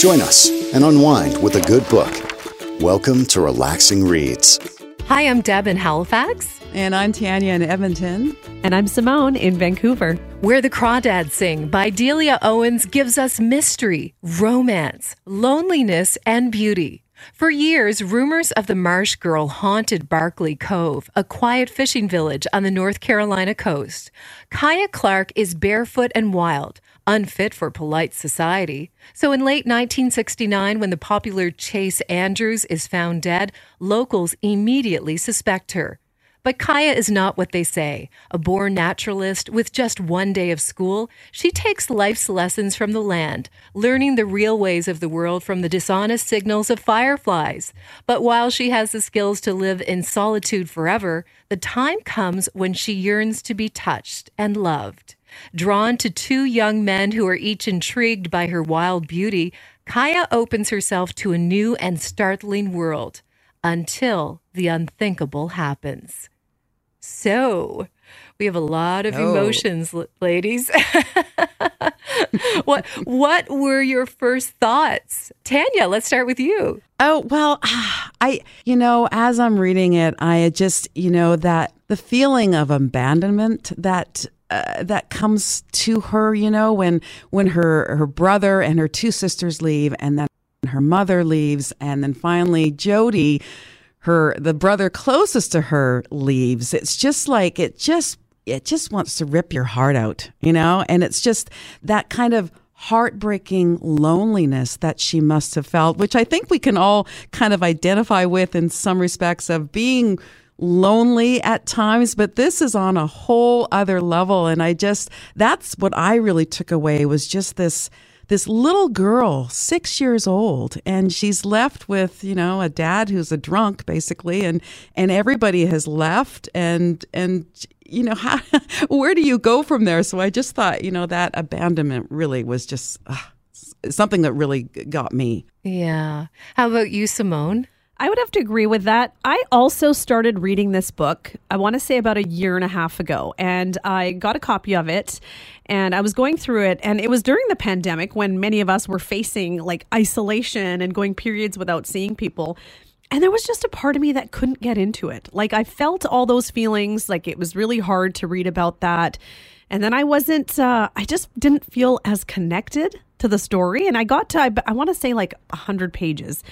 Join us and unwind with a good book. Welcome to Relaxing Reads. Hi, I'm Deb in Halifax. And I'm Tanya in Edmonton. And I'm Simone in Vancouver. Where the Crawdads Sing by Delia Owens gives us mystery, romance, loneliness, and beauty. For years, rumors of the Marsh Girl haunted Barkley Cove, a quiet fishing village on the North Carolina coast. Kya Clark is barefoot and wild, unfit for polite society. So in late 1969, when the popular Chase Andrews is found dead, locals immediately suspect her. But Kya is not what they say. A born naturalist with just one day of school, she takes life's lessons from the land, learning the real ways of the world from the dishonest signals of fireflies. But while she has the skills to live in solitude forever, the time comes when she yearns to be touched and loved. Drawn to two young men who are each intrigued by her wild beauty, Kya opens herself to a new and startling world until the unthinkable happens. So, we have a lot of Oh. emotions, ladies. what what were your first thoughts? Tanya, let's start with you. Oh, well, I, you know, as I'm reading it, I just, you know, that the feeling of abandonment that uh, that comes to her, you know, when when her her brother and her two sisters leave and then her mother leaves and then finally Jody her the brother closest to her leaves. It's just like it just it just wants to rip your heart out, you know? And it's just that kind of heartbreaking loneliness that she must have felt, which I think we can all kind of identify with in some respects of being lonely at times, but this is on a whole other level. And I just, that's what I really took away was just this this little girl, six years old, and she's left with you know a dad who's a drunk basically, and and everybody has left, and and you know how where do you go from there? So I just thought you know that abandonment really was just uh, something that really got me. Yeah. How about you, Simone? I would have to agree with that. I also started reading this book, I want to say about a year and a half ago, and I got a copy of it and I was going through it. And it was during the pandemic when many of us were facing like isolation and going periods without seeing people. And there was just a part of me that couldn't get into it. Like I felt all those feelings, like it was really hard to read about that. And then I wasn't, uh, I just didn't feel as connected to the story. And I got to, I, I want to say like 100 pages.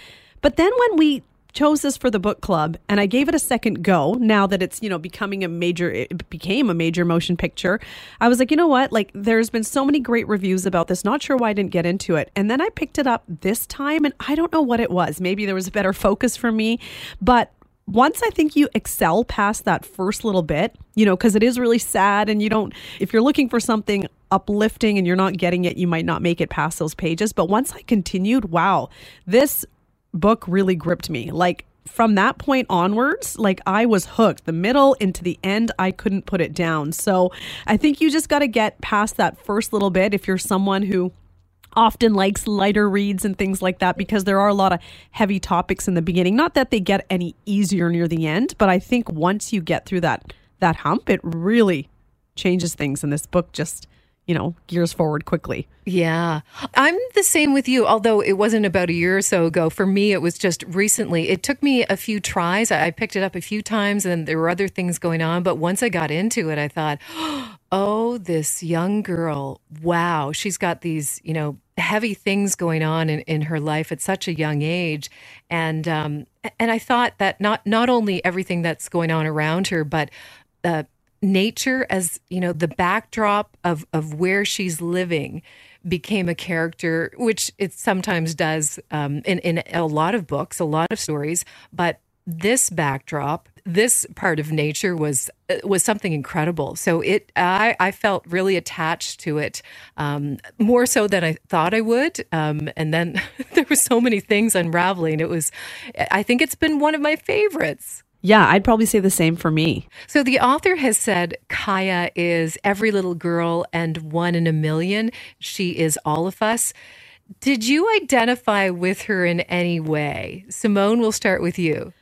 But then when we chose this for the book club and I gave it a second go now that it's, you know, becoming a major it became a major motion picture. I was like, you know what? Like there's been so many great reviews about this. Not sure why I didn't get into it. And then I picked it up this time and I don't know what it was. Maybe there was a better focus for me, but once I think you excel past that first little bit, you know, because it is really sad and you don't, if you're looking for something uplifting and you're not getting it, you might not make it past those pages. But once I continued, wow, this book really gripped me. Like from that point onwards, like I was hooked. The middle into the end, I couldn't put it down. So I think you just got to get past that first little bit if you're someone who often likes lighter reads and things like that because there are a lot of heavy topics in the beginning not that they get any easier near the end but i think once you get through that that hump it really changes things and this book just you know gears forward quickly Yeah. I'm the same with you, although it wasn't about a year or so ago. For me, it was just recently. It took me a few tries. I picked it up a few times and there were other things going on. But once I got into it, I thought, oh, this young girl, wow, she's got these, you know, heavy things going on in, in her life at such a young age. And, um, and I thought that not, not only everything that's going on around her, but, uh, nature as you know the backdrop of of where she's living became a character which it sometimes does um, in in a lot of books a lot of stories. But this backdrop this part of nature was uh, was something incredible. So it i i felt really attached to it um, more so than i thought i would. Um, and then there were so many things unraveling. It was i think it's been one of my favorites yeah i'd probably say the same for me so the author has said Kya is every little girl and one in a million. She is all of us. Did you identify with her in any way? Simone, we'll start with you.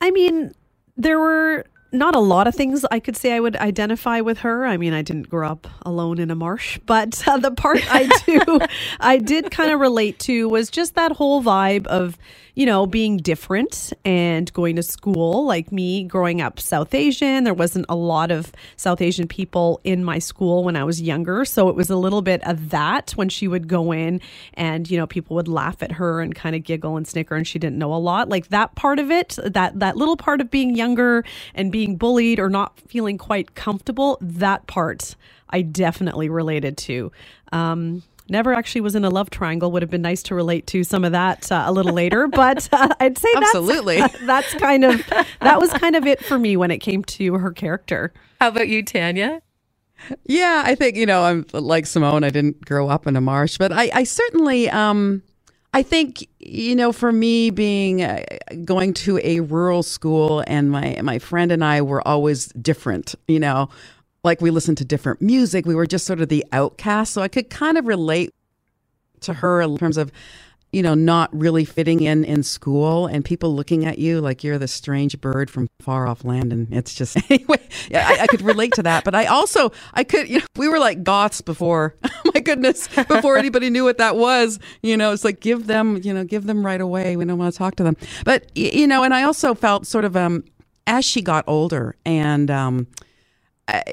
I mean, there were not a lot of things I could say I would identify with her. I mean, I didn't grow up alone in a marsh, but uh, the part I do, I did kind of relate to was just that whole vibe of, you know, being different and going to school. Like me growing up South Asian, there wasn't a lot of South Asian people in my school when I was younger. So it was a little bit of that when she would go in and, you know, people would laugh at her and kind of giggle and snicker and she didn't know a lot. Like that part of it, that, that little part of being younger and being bullied or not feeling quite comfortable, that part I definitely related to. Um, Never actually was in a love triangle. Would have been nice to relate to some of that uh, a little later, but uh, I'd say absolutely that's, that's kind of that was kind of it for me when it came to her character. How about you, Tanya? Yeah, I think you know I'm like Simone. I didn't grow up in a marsh, but I, I certainly, um, I think you know, for me being uh, going to a rural school, and my my friend and I were always different. You know, like we listened to different music. We were just sort of the outcast. So I could kind of relate to her in terms of, you know, not really fitting in in school and people looking at you like you're the strange bird from far off land. And it's just, anyway, yeah, I, I could relate to that. But I also, I could, you know, we were like goths before, my goodness, before anybody knew what that was. You know, it's like give them, you know, give them right away. We don't want to talk to them. But, you know, and I also felt sort of, um, as she got older and, um,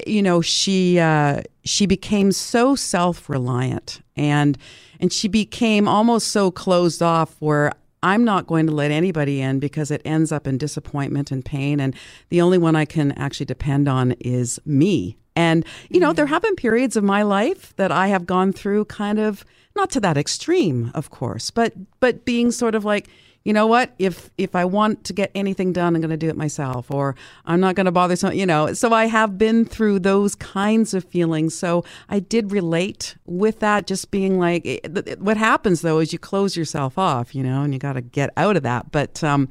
you know she uh, she became so self reliant and and she became almost so closed off where I'm not going to let anybody in because it ends up in disappointment and pain and the only one I can actually depend on is me. And you know mm-hmm. there have been periods of my life that I have gone through kind of not to that extreme of course but but being sort of like you know what if if i want to get anything done i'm going to do it myself or i'm not going to bother some you know so i have been through those kinds of feelings so i did relate with that just being like what happens though is you close yourself off you know and you got to get out of that but um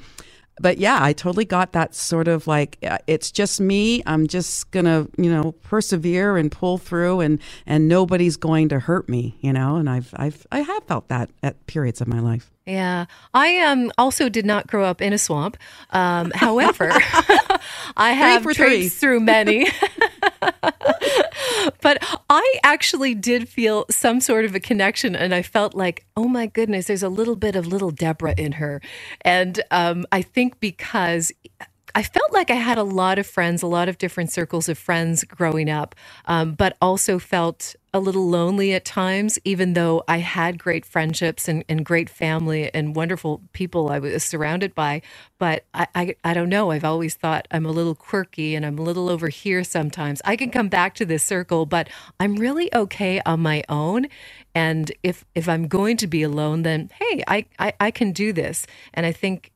but yeah, I totally got that sort of like uh, it's just me. I'm just gonna, you know, persevere and pull through, and and nobody's going to hurt me, you know. And I've I've I have felt that at periods of my life. Yeah, I um also did not grow up in a swamp. Um, however, I have traced through many. but I actually did feel some sort of a connection, and I felt like, oh my goodness, there's a little bit of little Deborah in her, and um, I think because I felt like I had a lot of friends, a lot of different circles of friends growing up, um, but also felt a little lonely at times, even though I had great friendships and, and great family and wonderful people I was surrounded by. But I, I, I don't know. I've always thought I'm a little quirky and I'm a little over here sometimes. I can come back to this circle, but I'm really okay on my own. And if if I'm going to be alone, then hey, I, I, I can do this. And I think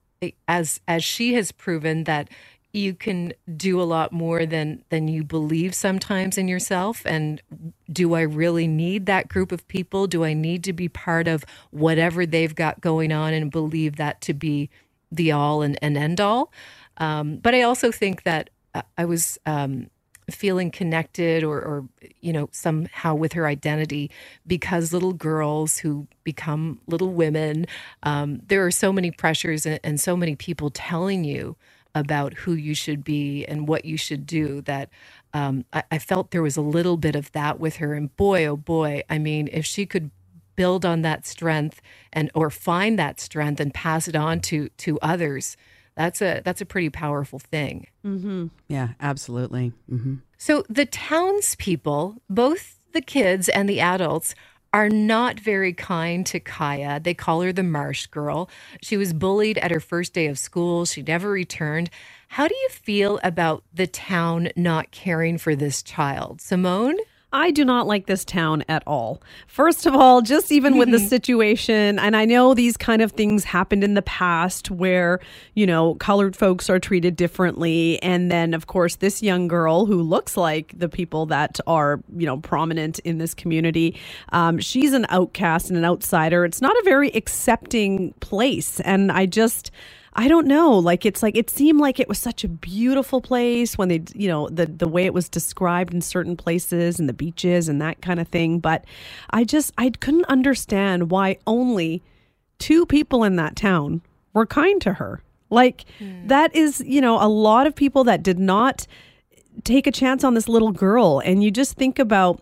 as as she has proven that you can do a lot more than than you believe sometimes in yourself. And do i really need that group of people? Do i need to be part of whatever they've got going on and believe that to be the all and, and end all? Um, but i also think that uh, i was um, feeling connected or, or you know somehow with her identity because little girls who become little women um, there are so many pressures and, and so many people telling you about who you should be and what you should do that um, I, I felt there was a little bit of that with her. And boy oh boy i mean if she could build on that strength and or find that strength and pass it on to to others that's a that's a pretty powerful thing. Mm-hmm. Yeah, absolutely. Mm-hmm. So the townspeople, both the kids and the adults, are not very kind to Kya. They call her the Marsh Girl. She was bullied at her first day of school. She never returned. How do you feel about the town not caring for this child, Simone? I do not like this town at all. First of all, just even with the situation, and I know these kind of things happened in the past where, you know, colored folks are treated differently. And then, of course, this young girl who looks like the people that are, you know, prominent in this community, um, she's an outcast and an outsider. It's not a very accepting place. And I just, I don't know. Like it's like it seemed like it was such a beautiful place when they, you know, the the way it was described in certain places and the beaches and that kind of thing. But I just I couldn't understand why only two people in that town were kind to her. Like hmm. that is, you know, a lot of people that did not take a chance on this little girl and you just think about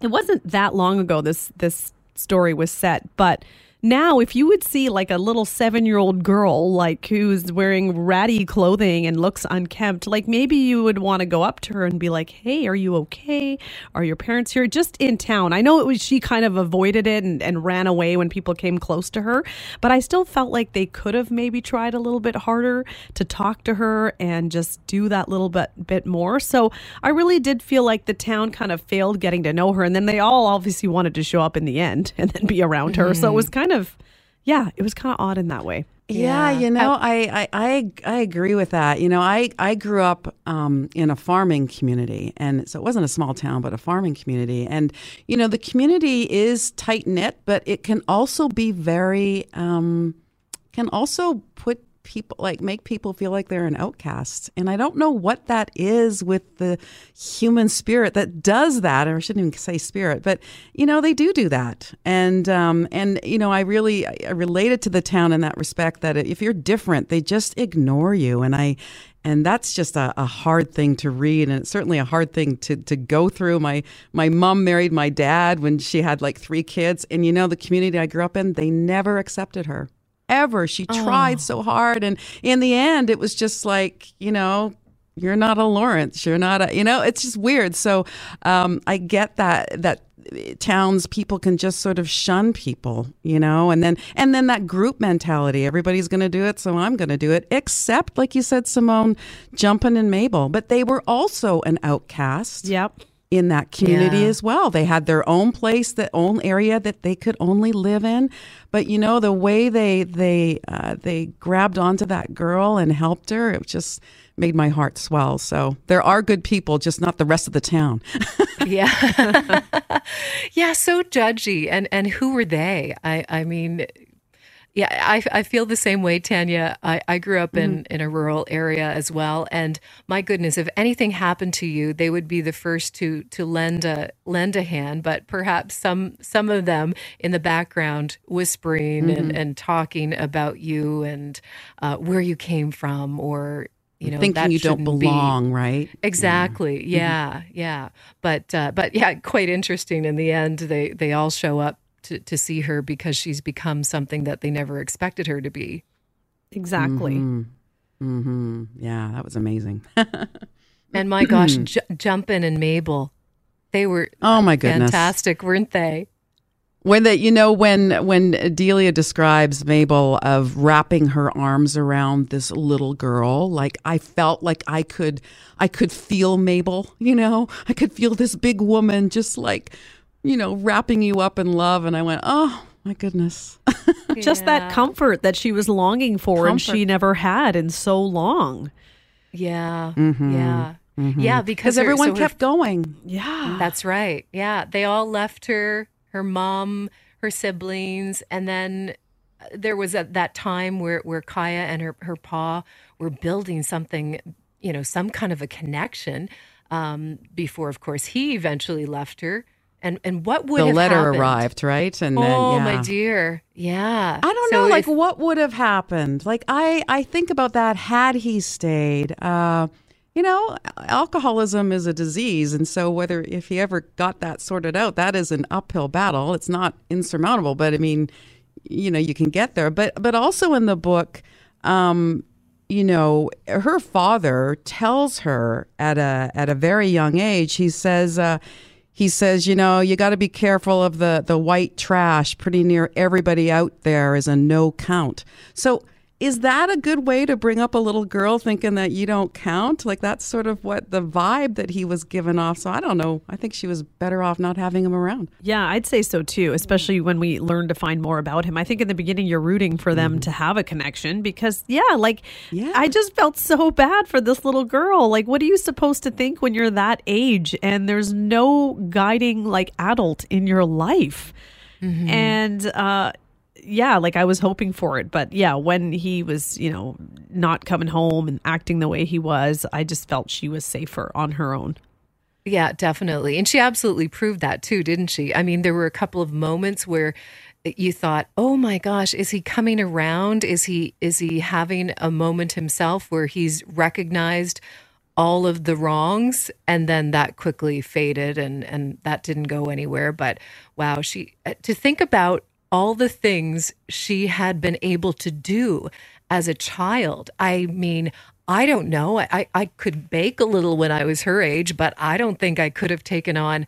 it wasn't that long ago this this story was set, but now if you would see like a little 7-year-old girl like who's wearing ratty clothing and looks unkempt, like maybe you would want to go up to her and be like, "Hey, are you okay? Are your parents here?" Just in town. I know it was she kind of avoided it and, and ran away when people came close to her, but I still felt like they could have maybe tried a little bit harder to talk to her and just do that little bit bit more. So I really did feel like the town kind of failed getting to know her, and then they all obviously wanted to show up in the end and then be around her. So it was mm-hmm. kind of, yeah, it was kind of odd in that way. Yeah, Yeah. you know, I, I I I agree with that. You know, I I grew up um, in a farming community, and so it wasn't a small town, but a farming community. And you know, the community is tight knit, but it can also be very um, can also put people like make people feel like they're an outcast. And I don't know what that is with the human spirit that does that, or I shouldn't even say spirit, but you know they do do that. And um, and you know I really I related to the town in that respect that if you're different, they just ignore you. And I and that's just a, a hard thing to read and it's certainly a hard thing to, to go through my my mom married my dad when she had like three kids and you know the community i grew up in they never accepted her ever. She tried so hard and in the end it was just like you know you're not a lawrence. You're not a you know it's just weird. So um, i get that that towns people can just sort of shun people you know and then and then that group mentality everybody's going to do it so i'm going to do it except like you said simone Jumpin' and mabel. But they were also an outcast. Yep. In that community Yeah. as well. They had their own place, their own area that they could only live in. But you know, the way they they uh, they grabbed onto that girl and helped her, it just made my heart swell. So there are good people, just not the rest of the town. Yeah. yeah, so judgy. And and who were they? I I mean yeah, I, I feel the same way, Tanya. I, I grew up in, in a rural area as well, and my goodness, if anything happened to you, they would be the first to to lend a lend a hand. But perhaps some some of them in the background whispering and, and talking about you and uh, where you came from, or you know, Thinking you don't shouldn't be. belong, right? Exactly. Yeah. Yeah. But uh, but yeah, quite interesting. In the end, they they all show up to to see her because she's become something that they never expected her to be. Exactly. hmm Yeah, that was amazing. And my gosh, J- Jumpin' and Mabel, they were oh my goodness. fantastic, weren't they? When the you know when when Delia describes Mabel of wrapping her arms around this little girl, like I felt like I could I could feel Mabel, you know, I could feel this big woman just like you know wrapping you up in love, and I went, oh my goodness, Just that comfort that she was longing for and she never had in so long. Yeah. Yeah. Yeah. Because because her- everyone so her kept going. Yeah. That's right. Yeah. They all left her, her mom, her siblings. And then uh, there was at that time where, where Kya and her, her pa were building something, you know, some kind of a connection um, before, of course, he eventually left her. And, and what would The letter happened? arrived, right? And then Oh, yeah. my dear. Yeah. I don't So know, like what would have happened. Like I, I think about that had he stayed. Uh, you know, alcoholism is a disease, and so whether if he ever got that sorted out, that is an uphill battle. It's not insurmountable, but I mean, you know, you can get there. But but also in the book, um, you know, her father tells her at a at a very young age. He says. Uh, he says, you know, you got to be careful of the the white trash. Pretty near everybody out there is a no count. So, is that a good way to bring up a little girl thinking that you don't count? Like that's sort of what the vibe that he was giving off. So I don't know. I think she was better off not having him around. Yeah, I'd say so too, especially when we learn to find more about him. I think in the beginning you're rooting for them to have a connection because yeah, like Yeah. I just felt so bad for this little girl. Like what are you supposed to think when you're that age and there's no guiding like adult in your life? And uh yeah, like I was hoping for it, but yeah, when he was, you know, not coming home and acting the way he was, I just felt she was safer on her own. Yeah, definitely. And she absolutely proved that too, didn't she? I mean, there were a couple of moments where you thought, "Oh my gosh, is he coming around? Is he is he having a moment himself where he's recognized all of the wrongs?" And then that quickly faded, and and that didn't go anywhere. But wow, she uh, to think about all the things she had been able to do as a child. I mean, I don't know. I, I could bake a little when I was her age, but I don't think I could have taken on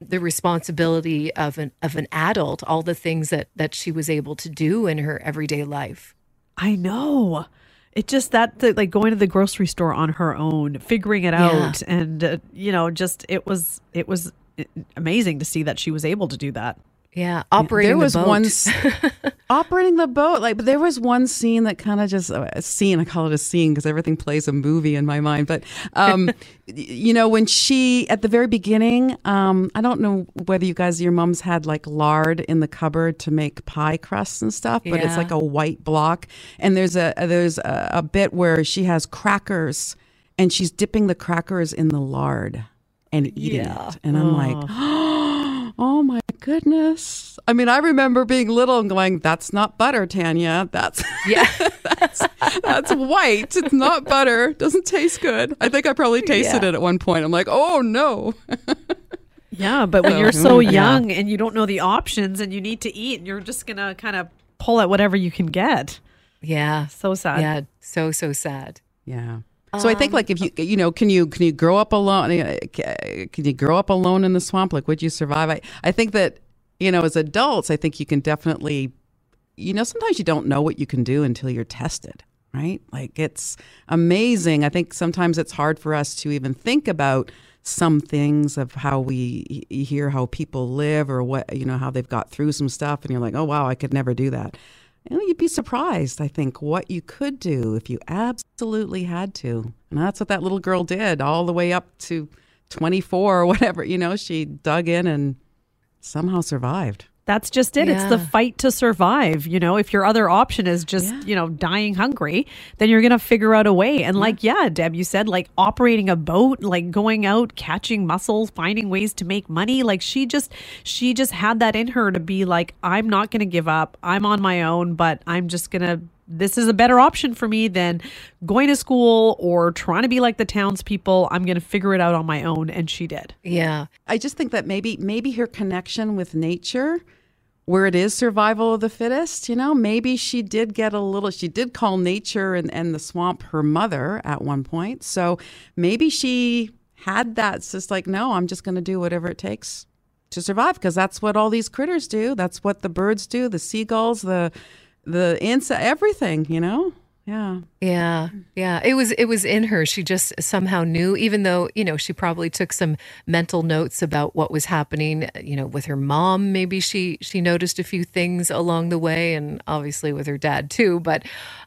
the responsibility of an of an adult, all the things that that she was able to do in her everyday life. I know. It just that the, like going to the grocery store on her own, figuring it out, and uh, you know, just it was it was uh, amazing to see that she was able to do that. Yeah, operating there was the boat. one operating the boat like but there was one scene that kind of just uh, a scene i call it a scene because everything plays a movie in my mind but um you know when she at the very beginning um i don't know whether you guys your moms had like lard in the cupboard to make pie crusts and stuff but it's like a white block and there's a there's a, a bit where she has crackers and she's dipping the crackers in the lard and eating Yeah. it and i'm like Oh my goodness. I mean, I remember being little and going, that's not butter, Tanya. That's yeah, that's that's white. It's not butter. Doesn't taste good. I think I probably tasted Yeah. it at one point. I'm like, oh no. Yeah, but when So- you're so Yeah. young and you don't know the options and you need to eat, and you're just gonna kind of pull at whatever you can get. yeah, So sad. yeah. So so sad. Yeah. So I think like if you you know can you can you grow up alone uh, can you grow up alone in the swamp? Like would you survive? I I think that you know as adults I think you can definitely you know sometimes you don't know what you can do until you're tested right? Like it's amazing. I think sometimes it's hard for us to even think about some things of how we hear how people live or what you know how they've got through some stuff and you're like oh wow I could never do that you'd be surprised, I think, what you could do if you absolutely had to. And that's what that little girl did all the way up to 24 or whatever. You know, she dug in and somehow survived. That's just it. It's the fight to survive. You know, if your other option is just, Yeah. you know, dying hungry, then you're going to figure out a way. And like, yeah, Deb, you said like operating a boat, like going out, catching mussels, finding ways to make money. Like she just, she just had that in her to be like, I'm not going to give up. I'm on my own, but I'm just going to, this is a better option for me than going to school or trying to be like the townspeople. I'm going to figure it out on my own. And she did. Yeah, I just think that maybe maybe her connection with nature where it is survival of the fittest, you know, maybe she did get a little she did call nature and, and the swamp her mother at one point. So maybe she had that it's just like, no, I'm just gonna do whatever it takes to survive because that's what all these critters do. That's what the birds do, the seagulls, the the insect everything, you know? Yeah. Yeah, yeah. It was it was in her. She just somehow knew, even though you know she probably took some mental notes about what was happening. You know, with her mom, maybe she she noticed a few things along the way, and obviously with her dad too. But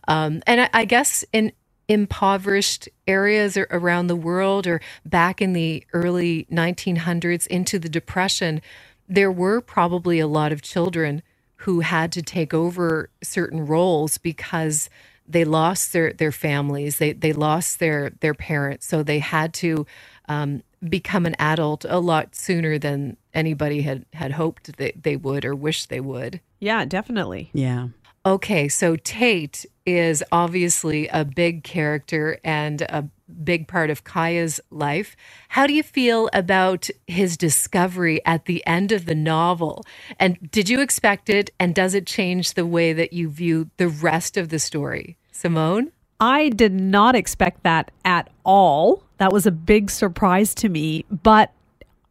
um, and I, I guess in impoverished areas around the world, or back in the early 1900s into the Depression, there were probably a lot of children who had to take over certain roles because they lost their their families they they lost their their parents so they had to um, become an adult a lot sooner than anybody had had hoped that they would or wished they would Yeah, definitely. Yeah. okay so tate is obviously a big character and a big part of Kya's life how do you feel about his discovery at the end of the novel and did you expect it and does it change the way that you view the rest of the story simone I did not expect that at all. That was a big surprise to me, but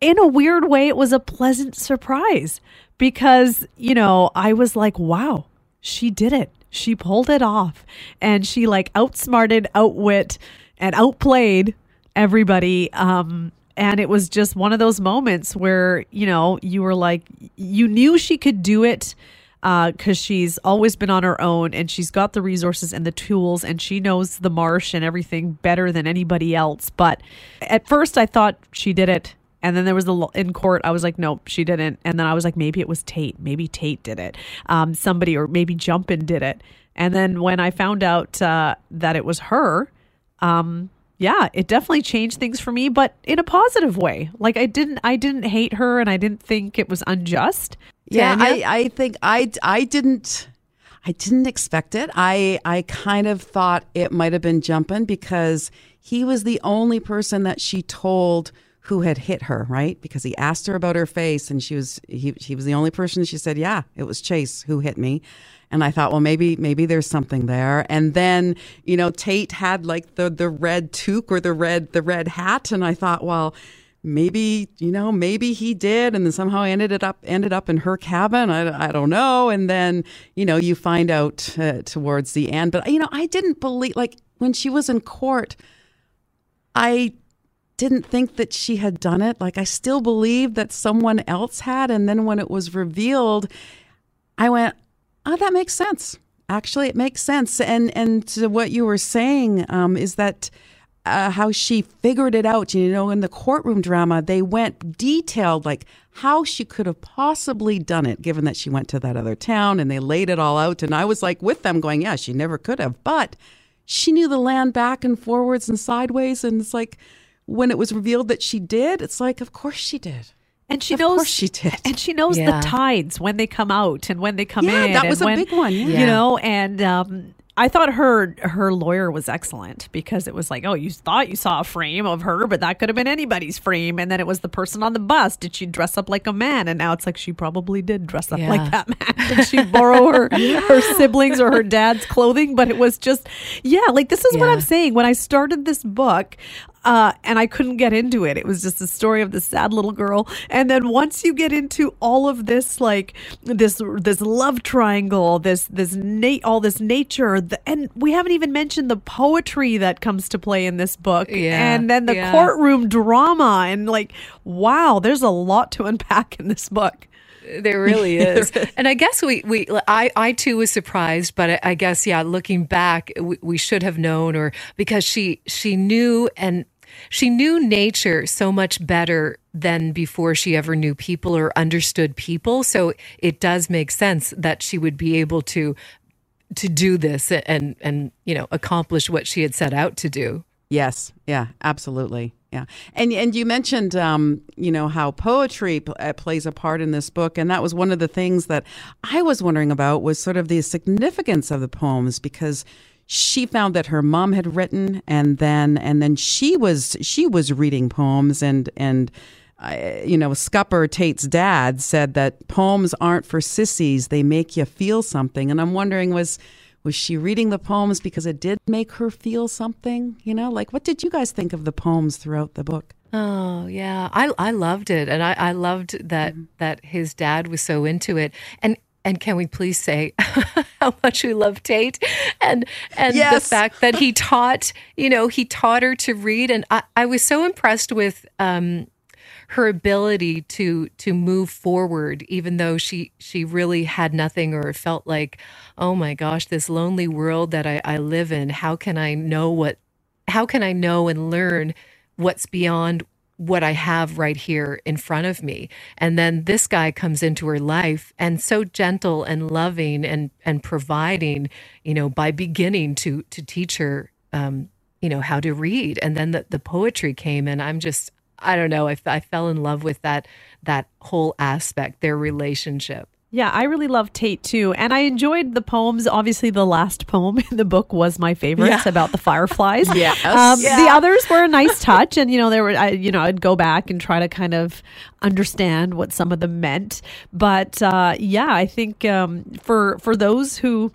in a weird way, it was a pleasant surprise because, you know, I was like, wow, she did it. She pulled it off. And she like outsmarted, outwit, and outplayed everybody. Um, and it was just one of those moments where, you know, you were like, you knew she could do it because she's always been on her own and she's got the resources and the tools and she knows the marsh and everything better than anybody else. But at first, I thought she did it. And then there was the in court. I was like, nope, she didn't. And then I was like, maybe it was Tate. Maybe Tate did it. Um, somebody or maybe Jumpin did it. And then when I found out uh, that it was her, um, yeah, it definitely changed things for me, but in a positive way. Like I didn't I didn't hate her and I didn't think it was unjust. Yeah, Tanya? I, I think I I didn't I didn't expect it. I I kind of thought it might have been Jumpin' because he was the only person that she told who had hit her, right? Because he asked her about her face and she was he was the only person she said, "Yeah, it was Chase who hit me." And I thought, well, maybe maybe there's something there. And then, you know, Tate had like the the red toque or the red the red hat and I thought, well, maybe you know maybe he did and then somehow ended it up ended up in her cabin i, I don't know and then you know you find out uh, towards the end but you know i didn't believe like when she was in court i didn't think that she had done it like i still believed that someone else had and then when it was revealed i went oh that makes sense actually it makes sense and and to what you were saying um, is that uh, how she figured it out. You know, in the courtroom drama, they went detailed, like how she could have possibly done it, given that she went to that other town and they laid it all out. And I was like with them, going, yeah, she never could have. But she knew the land back and forwards and sideways. And it's like when it was revealed that she did, it's like, of course she did. And she Of knows course she did. And she knows Yeah. the tides when they come out and when they come Yeah, in. that was a when- big one, yeah. You know, and um I thought her her lawyer was excellent because it was like, oh, you thought you saw a frame of her, but that could have been anybody's frame. And then it was the person on the bus. Did she dress up like a man? And now it's like she probably did dress up Yeah. like that man. Did she borrow her her siblings or her dad's clothing? But it was just, yeah, like this is what I'm saying. When I started this book, uh, and I couldn't get into it. It was just a story of the sad little girl. And then once you get into all of this, like this this love triangle, this this na- all this nature, the, and we haven't even mentioned the poetry that comes to play in this book, Yeah, and then the yeah. courtroom drama, and like, wow, there's a lot to unpack in this book. There really is. and I guess we, we I, I too was surprised, but I, I guess, yeah, looking back, we, we should have known or because she, she knew and she knew nature so much better than before she ever knew people or understood people. So it does make sense that she would be able to, to do this and, and, you know, accomplish what she had set out to do. Yes, yeah, absolutely, yeah. And and you mentioned, um, you know, how poetry uh, plays a part in this book, and that was one of the things that I was wondering about was sort of the significance of the poems because she found that her mom had written, and then and then she was she was reading poems, and and I, you know, Scupper Tate's dad said that poems aren't for sissies; they make you feel something. And I'm wondering was was she reading the poems because it did make her feel something? You know, like what did you guys think of the poems throughout the book? Oh yeah, I I loved it, and I I loved that mm-hmm. that his dad was so into it, and and can we please say how much we love Tate, and and the fact that he taught you know he taught her to read, and I I was so impressed with um her ability to to move forward even though she she really had nothing or felt like oh my gosh this lonely world that I, I live in how can I know what how can I know and learn what's beyond what I have right here in front of me. And then this guy comes into her life and so gentle and loving and and providing, you know, by beginning to to teach her um, you know, how to read. And then the, the poetry came and I'm just I don't know, I, fell in love with that that whole aspect, their relationship. Yeah, I really love Tate too. And I enjoyed the poems. Obviously, the last poem in the book was my favorite. It's about the fireflies. Yes. Um, Yeah. The others were a nice touch. And, you know, there were, I, you know, I'd go back and try to kind of understand what some of them meant. But uh, yeah, I think um, for, for those who,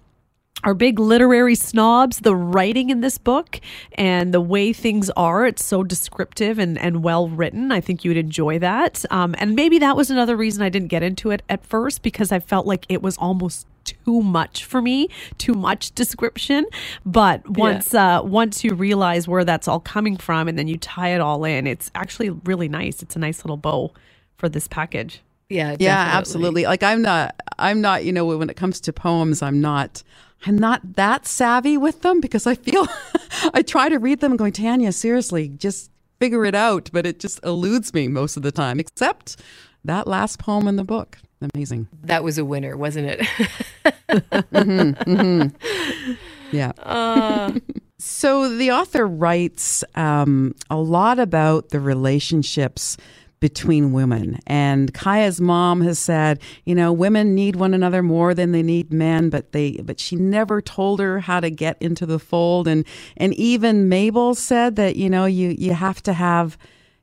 are big literary snobs. The writing in this book and the way things are, it's so descriptive and, and well written. I think you would enjoy that. Um, and maybe that was another reason I didn't get into it at first because I felt like it was almost too much for me, too much description. But once uh, once you realize where that's all coming from and then you tie it all in, it's actually really nice. It's a nice little bow for this package. Yeah, Yeah, absolutely. Like I'm not I'm not, you know, when it comes to poems, I'm not I'm not that savvy with them because I feel I try to read them going, Tanya, seriously, just figure it out, but it just eludes me most of the time, except that last poem in the book. Amazing. That was a winner, wasn't it? Yeah. Uh, So the author writes um, a lot about the relationships between women. And Kya's mom has said, you know, women need one another more than they need men, but they but she never told her how to get into the fold. And and even Mabel said that, you know, you you have to have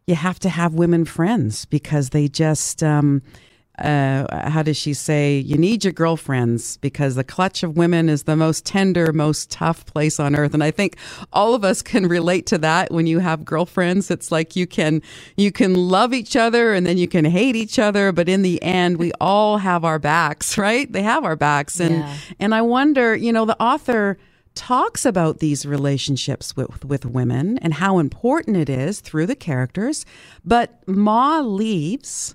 you have to have women friends because they just um, uh, how does she say? You need your girlfriends because the clutch of women is the most tender, most tough place on earth. And I think all of us can relate to that. When you have girlfriends, it's like you can you can love each other and then you can hate each other, but in the end, we all have our backs, right? They have our backs, and Yeah. and I wonder, you know, the author talks about these relationships with, with women and how important it is through the characters. But Ma leaves,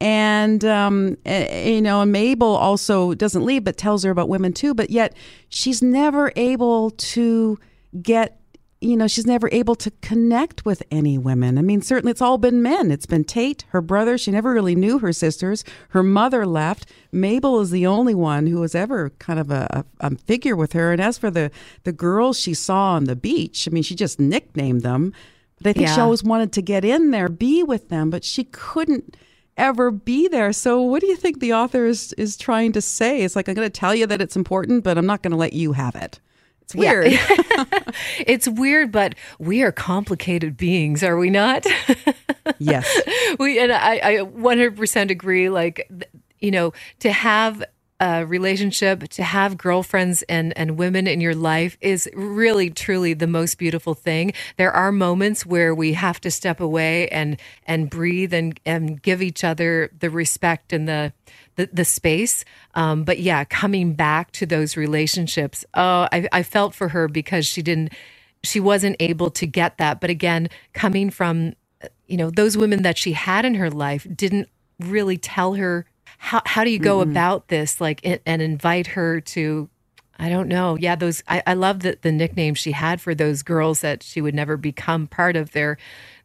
and um, eh, you know, and Mabel also doesn't leave, but tells her about women too. But yet, she's never able to get. You know, she's never able to connect with any women. I mean, certainly it's all been men. It's been Tate, her brother. She never really knew her sisters. Her mother left. Mabel is the only one who was ever kind of a, a, a figure with her. And as for the, the girls she saw on the beach, I mean, she just nicknamed them. But I think she always wanted to get in there, be with them, but she couldn't ever be there. So what do you think the author is, is trying to say? It's like, I'm going to tell you that it's important, but I'm not going to let you have it. It's Yeah. weird. It's weird, but we are complicated beings, are we not? yes. we and I, I 100% agree. Like, you know, to have a relationship, to have girlfriends and and women in your life is really truly the most beautiful thing. There are moments where we have to step away and and breathe and and give each other the respect and the the, the space. Um, but yeah, coming back to those relationships. Oh, I, I felt for her because she didn't she wasn't able to get that. But again, coming from you know those women that she had in her life didn't really tell her how how do you go mm-hmm. about this like and, and invite her to I don't know. Yeah, those I, I love the the nickname she had for those girls that she would never become part of their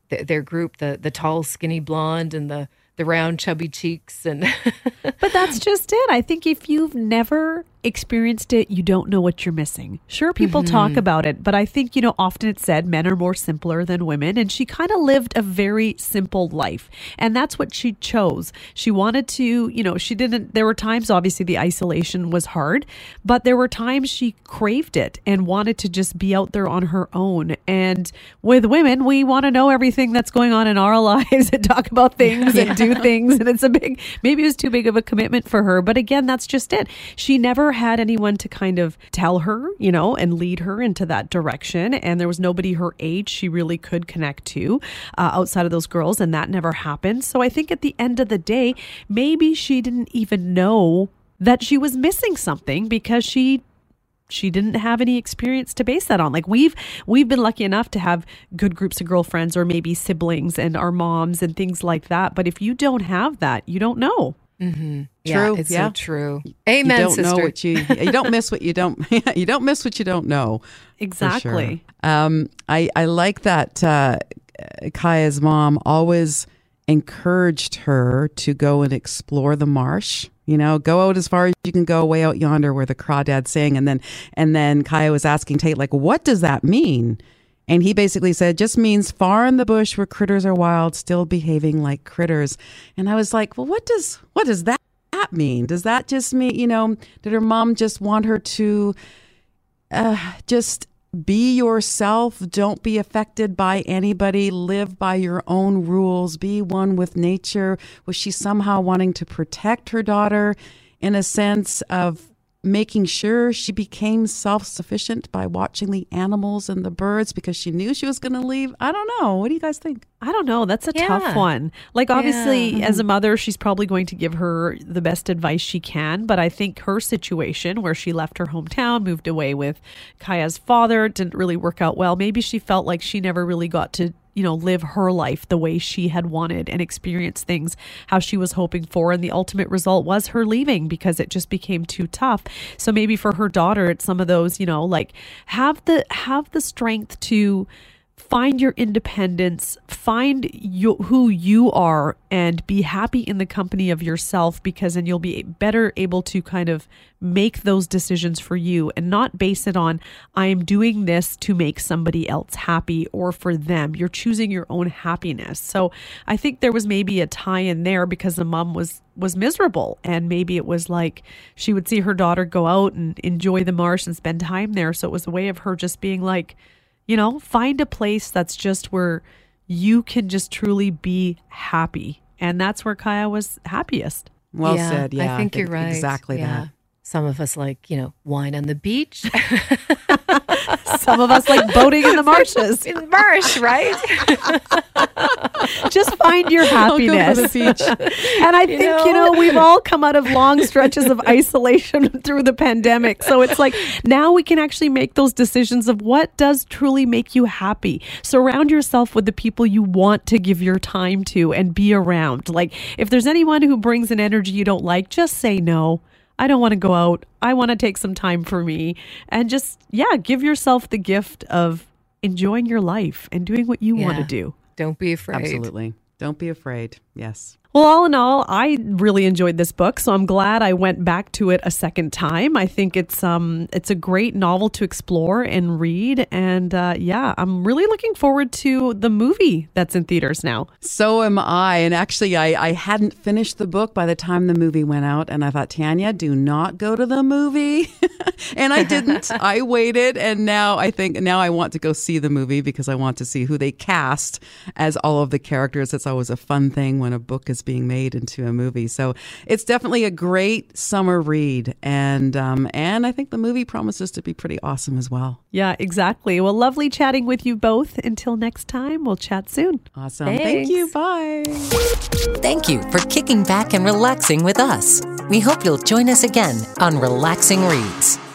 their, their group, the the tall, skinny blonde and the the round chubby cheeks and But that's just it. I think if you've never experienced it, you don't know what you're missing. Sure, people talk mm-hmm. about it, but I think, you know, often it's said men are more simpler than women. And she kind of lived a very simple life. And that's what she chose. She wanted to, you know, she didn't, there were times, obviously, the isolation was hard, but there were times she craved it and wanted to just be out there on her own. And with women, we want to know everything that's going on in our lives and talk about things and do things. And it's a big, maybe it was too big of a commitment for her. But again, that's just it. She never had anyone to kind of tell her, you know, and lead her into that direction. And there was nobody her age she really could connect to uh, outside of those girls. And that never happened. So I think at the end of the day, maybe she didn't even know that she was missing something because she she didn't have any experience to base that on like we've we've been lucky enough to have good groups of girlfriends or maybe siblings and our moms and things like that but if you don't have that you don't know yeah, True, it's yeah. so true. Amen, you don't sister. know what you you don't miss what you don't you don't miss what you don't know. for sure. Exactly. Um, I I like that uh, Kya's mom always encouraged her to go and explore the marsh. You know, go out as far as you can go, way out yonder where the crawdads sing. And then and then Kya was asking Tate like, what does that mean? And he basically said, just means far in the bush where critters are wild, still behaving like critters. And I was like, well, what does what does that mean? Does that just mean, you know, did her mom just want her to uh, just be yourself. Don't be affected by anybody. Live by your own rules. Be one with nature. Was she somehow wanting to protect her daughter in a sense of making sure she became self sufficient by watching the animals and the birds because she knew she was going to leave? I don't know. What do you guys think? I don't know. That's a Yeah. tough one. Like, obviously, Yeah. as a mm-hmm. mother, she's probably going to give her the best advice she can. But I think her situation, where she left her hometown, moved away with Kya's father, didn't really work out well. Maybe she felt like she never really got to, you know, live her life the way she had wanted and experience things how she was hoping for. And the ultimate result was her leaving because it just became too tough. So maybe for her daughter, it's some of those, you know, like have the have the strength to find your independence, find you, who you are, and be happy in the company of yourself because then you'll be better able to kind of make those decisions for you and not base it on, I am doing this to make somebody else happy or for them. You're choosing your own happiness. So I think there was maybe a tie in there because the mom was was miserable and maybe it was like she would see her daughter go out and enjoy the marsh and spend time there so it was a way of her just being like you know, find a place that's just where you can just truly be happy. And that's where Kya was happiest. Well Yeah, said. Yeah, I think you're right. Exactly Yeah. that. Some of us like, you know, wine on the beach. Some of us like boating in the marshes. in the marsh, right? Just find your I'll go happiness. to the beach. And I think, you know, we've all come out of long stretches of isolation through the pandemic. So it's like now we can actually make those decisions of what does truly make you happy. Surround yourself with the people you want to give your time to and be around. Like if there's anyone who brings an energy you don't like, just say no. I don't want to go out. I want to take some time for me and just, yeah, give yourself the gift of enjoying your life and doing what you want to do. Don't be afraid. Absolutely. Don't be afraid. Yes. Well, all in all, I really enjoyed this book, so I'm glad I went back to it a second time. I think it's um it's a great novel to explore and read, and uh, yeah, I'm really looking forward to the movie that's in theaters now. So am I. And actually, I, I hadn't finished the book by the time the movie went out. And I thought, Tanya, do not go to the movie. and I didn't. I waited. And now I think, now I want to go see the movie because I want to see who they cast as all of the characters. It's always a fun thing when a book is being made into a movie. So it's definitely a great summer read. And, um, and I think the movie promises to be pretty awesome as well. Yeah, exactly. Well, lovely chatting with you both. Until next time, we'll chat soon. Awesome. Thank you. Bye. Thank you for kicking back and relaxing with us. We hope you'll join us again on Relaxing Reads.